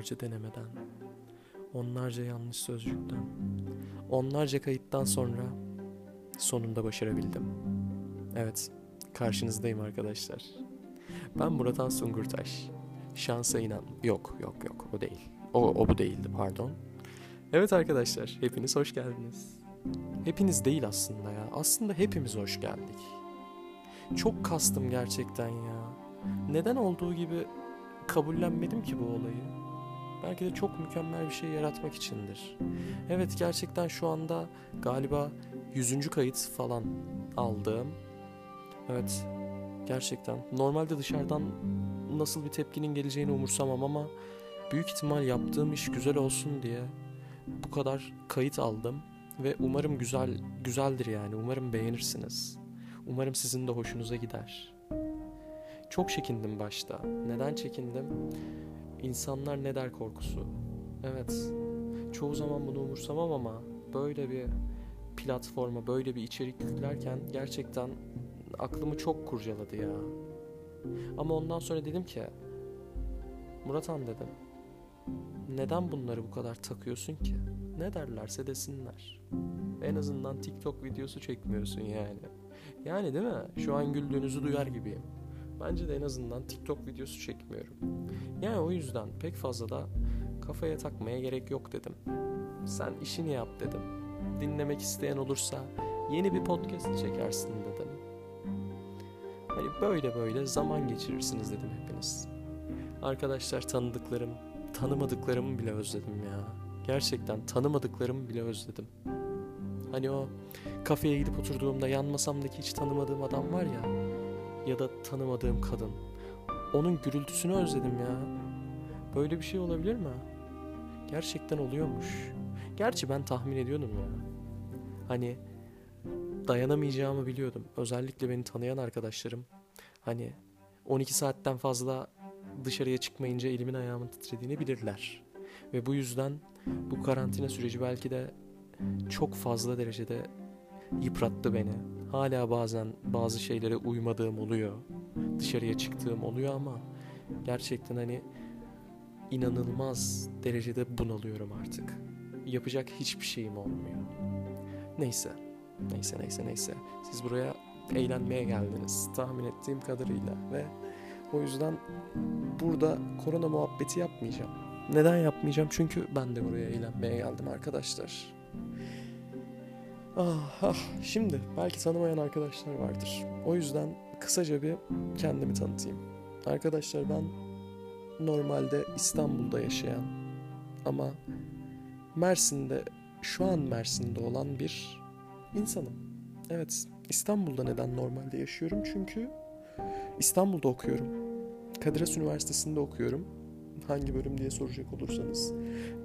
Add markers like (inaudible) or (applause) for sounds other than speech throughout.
onlarca denemeden, onlarca yanlış sözcükten, onlarca kayıttan sonra sonunda başarabildim. Evet, karşınızdayım arkadaşlar. Ben Murat Sungurtaş. Şansa inan. Yok, yok, yok. O değil. O, o bu değildi, pardon. Evet arkadaşlar, hepiniz hoş geldiniz. Hepiniz değil aslında ya. Aslında hepimiz hoş geldik. Çok kastım gerçekten ya. Neden olduğu gibi kabullenmedim ki bu olayı. Belki de çok mükemmel bir şey yaratmak içindir. Evet gerçekten şu anda galiba yüzüncü kayıt falan aldığım. Evet gerçekten. Normalde dışarıdan nasıl bir tepkinin geleceğini umursamam ama büyük ihtimal yaptığım iş güzel olsun diye bu kadar kayıt aldım ve umarım güzel güzeldir yani. Umarım beğenirsiniz. Umarım sizin de hoşunuza gider. Çok çekindim başta. Neden çekindim? İnsanlar ne der korkusu. Evet. Çoğu zaman bunu umursamam ama böyle bir platforma, böyle bir içerik yüklerken gerçekten aklımı çok kurcaladı ya. Ama ondan sonra dedim ki Murat Han dedim. Neden bunları bu kadar takıyorsun ki? Ne derlerse desinler. En azından TikTok videosu çekmiyorsun yani. Yani değil mi? Şu an güldüğünüzü duyar gibiyim. Bence de en azından TikTok videosu çekmiyorum. Yani o yüzden pek fazla da kafaya takmaya gerek yok dedim. Sen işini yap dedim. Dinlemek isteyen olursa yeni bir podcast çekersin dedim. Hani böyle böyle zaman geçirirsiniz dedim hepiniz. Arkadaşlar tanıdıklarım, tanımadıklarımı bile özledim ya. Gerçekten tanımadıklarımı bile özledim. Hani o kafeye gidip oturduğumda yan masamdaki hiç tanımadığım adam var ya ya da tanımadığım kadın. Onun gürültüsünü özledim ya. Böyle bir şey olabilir mi? Gerçekten oluyormuş. Gerçi ben tahmin ediyordum ya. Hani dayanamayacağımı biliyordum. Özellikle beni tanıyan arkadaşlarım. Hani 12 saatten fazla dışarıya çıkmayınca elimin ayağımın titrediğini bilirler. Ve bu yüzden bu karantina süreci belki de çok fazla derecede yıprattı beni. Hala bazen bazı şeylere uymadığım oluyor. Dışarıya çıktığım oluyor ama gerçekten hani inanılmaz derecede bunalıyorum artık. Yapacak hiçbir şeyim olmuyor. Neyse. Neyse neyse neyse. Siz buraya eğlenmeye geldiniz tahmin ettiğim kadarıyla ve o yüzden burada korona muhabbeti yapmayacağım. Neden yapmayacağım? Çünkü ben de buraya eğlenmeye geldim arkadaşlar. Ah, ah, şimdi belki tanımayan arkadaşlar vardır. O yüzden kısaca bir kendimi tanıtayım. Arkadaşlar ben normalde İstanbul'da yaşayan ama Mersin'de şu an Mersin'de olan bir insanım. Evet, İstanbul'da neden normalde yaşıyorum? Çünkü İstanbul'da okuyorum. Kadir Has Üniversitesi'nde okuyorum. Hangi bölüm diye soracak olursanız.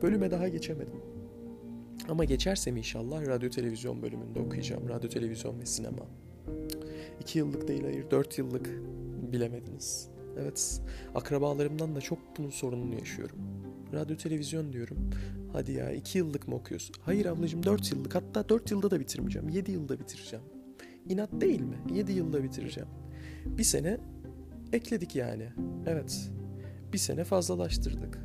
Bölüme daha geçemedim. Ama geçersem inşallah radyo televizyon bölümünde okuyacağım. Radyo televizyon ve sinema. İki yıllık değil hayır dört yıllık bilemediniz. Evet akrabalarımdan da çok bunun sorununu yaşıyorum. Radyo televizyon diyorum. Hadi ya iki yıllık mı okuyorsun? Hayır ablacığım dört yıllık hatta dört yılda da bitirmeyeceğim. Yedi yılda bitireceğim. İnat değil mi? Yedi yılda bitireceğim. Bir sene ekledik yani. Evet. Bir sene fazlalaştırdık.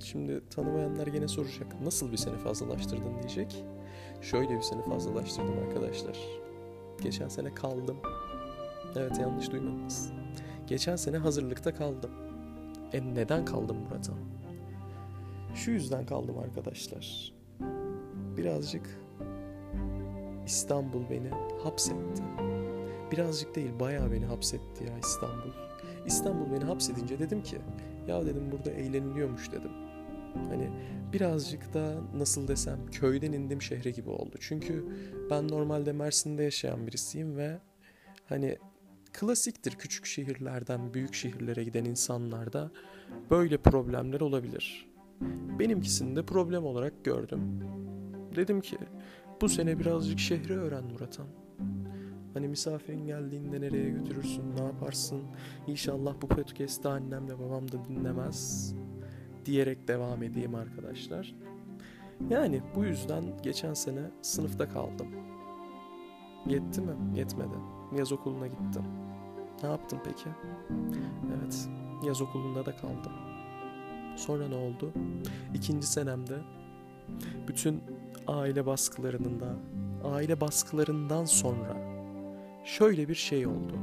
Şimdi tanımayanlar gene soracak. Nasıl bir sene fazlalaştırdın diyecek. Şöyle bir sene fazlalaştırdım arkadaşlar. Geçen sene kaldım. Evet yanlış duymadınız. Geçen sene hazırlıkta kaldım. E neden kaldım Murat Şu yüzden kaldım arkadaşlar. Birazcık İstanbul beni hapsetti. Birazcık değil bayağı beni hapsetti ya İstanbul. İstanbul beni hapsedince dedim ki ya dedim burada eğleniliyormuş dedim. Hani birazcık da nasıl desem köyden indim şehre gibi oldu. Çünkü ben normalde Mersin'de yaşayan birisiyim ve hani klasiktir küçük şehirlerden büyük şehirlere giden insanlarda böyle problemler olabilir. Benimkisini de problem olarak gördüm. Dedim ki bu sene birazcık şehri öğren Muratan. Hani misafirin geldiğinde nereye götürürsün, ne yaparsın? İnşallah bu podcast'ı annem ve babam da dinlemez diyerek devam edeyim arkadaşlar. Yani bu yüzden geçen sene sınıfta kaldım. Yetti mi? Yetmedi. Yaz okuluna gittim. Ne yaptım peki? Evet, yaz okulunda da kaldım. Sonra ne oldu? İkinci senemde bütün aile baskılarının da aile baskılarından sonra şöyle bir şey oldu.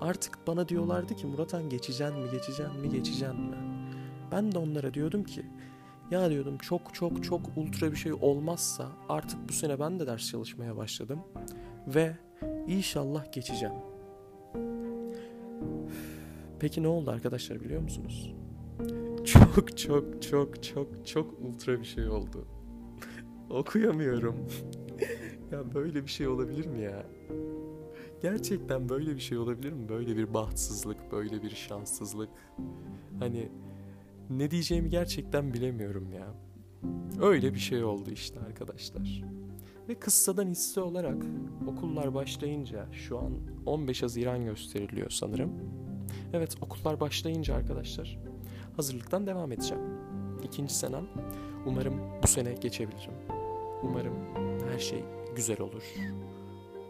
Artık bana diyorlardı ki Muratan geçeceksin mi, geçeceksin mi, geçeceksin mi? Ben de onlara diyordum ki ya diyordum çok çok çok ultra bir şey olmazsa artık bu sene ben de ders çalışmaya başladım ve inşallah geçeceğim. Peki ne oldu arkadaşlar biliyor musunuz? Çok çok çok çok çok ultra bir şey oldu. (laughs) Okuyamıyorum. (laughs) ya böyle bir şey olabilir mi ya? Gerçekten böyle bir şey olabilir mi? Böyle bir bahtsızlık, böyle bir şanssızlık. Hani ne diyeceğimi gerçekten bilemiyorum ya. Öyle bir şey oldu işte arkadaşlar. Ve kıssadan hisse olarak okullar başlayınca şu an 15 Haziran gösteriliyor sanırım. Evet okullar başlayınca arkadaşlar hazırlıktan devam edeceğim. İkinci senem umarım bu sene geçebilirim. Umarım her şey güzel olur.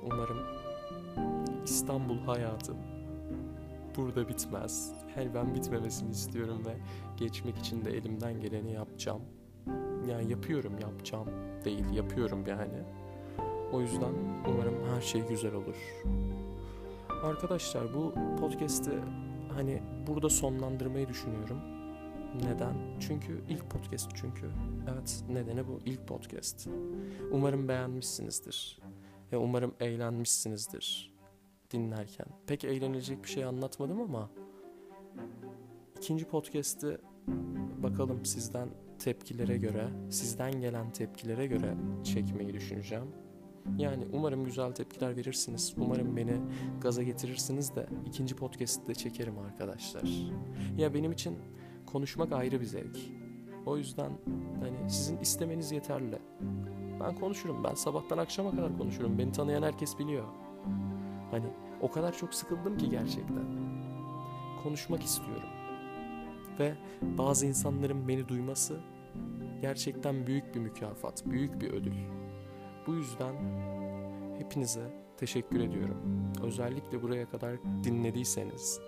Umarım İstanbul hayatım burada bitmez. Ben bitmemesini istiyorum ve geçmek için de elimden geleni yapacağım. Yani yapıyorum yapacağım değil yapıyorum yani. O yüzden umarım her şey güzel olur. Arkadaşlar bu podcast'i hani burada sonlandırmayı düşünüyorum. Neden? Çünkü ilk podcast çünkü. Evet nedeni bu ilk podcast. Umarım beğenmişsinizdir. Ve umarım eğlenmişsinizdir dinlerken. Pek eğlenilecek bir şey anlatmadım ama ikinci podcast'i bakalım sizden tepkilere göre, sizden gelen tepkilere göre çekmeyi düşüneceğim. Yani umarım güzel tepkiler verirsiniz. Umarım beni gaza getirirsiniz de ikinci podcast'ı da çekerim arkadaşlar. Ya benim için konuşmak ayrı bir zevk. O yüzden hani sizin istemeniz yeterli. Ben konuşurum. Ben sabahtan akşama kadar konuşurum. Beni tanıyan herkes biliyor. Hani o kadar çok sıkıldım ki gerçekten. Konuşmak istiyorum. Ve bazı insanların beni duyması gerçekten büyük bir mükafat, büyük bir ödül. Bu yüzden hepinize teşekkür ediyorum. Özellikle buraya kadar dinlediyseniz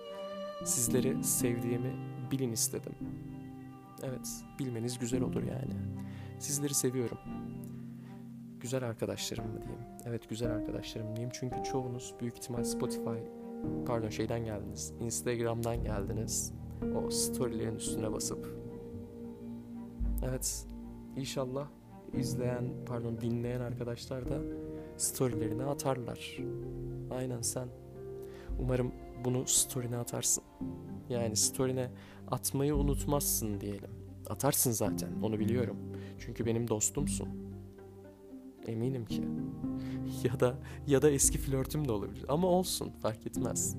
sizleri sevdiğimi bilin istedim. Evet, bilmeniz güzel olur yani. Sizleri seviyorum. Güzel arkadaşlarım mı diyeyim? Evet, güzel arkadaşlarım diyeyim. Çünkü çoğunuz büyük ihtimal Spotify, pardon şeyden geldiniz. Instagram'dan geldiniz. O storylerin üstüne basıp. Evet, inşallah izleyen, pardon dinleyen arkadaşlar da storylerini atarlar. Aynen sen. Umarım bunu story'ne atarsın. Yani story'ne atmayı unutmazsın diyelim. Atarsın zaten onu biliyorum. Çünkü benim dostumsun. Eminim ki. (laughs) Ya da ya da eski flörtüm de olabilir. Ama olsun fark etmez.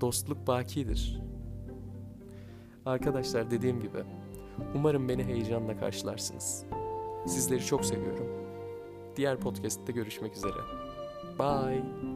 Dostluk bakidir. Arkadaşlar dediğim gibi umarım beni heyecanla karşılarsınız. Sizleri çok seviyorum. Diğer podcast'te görüşmek üzere. Bye.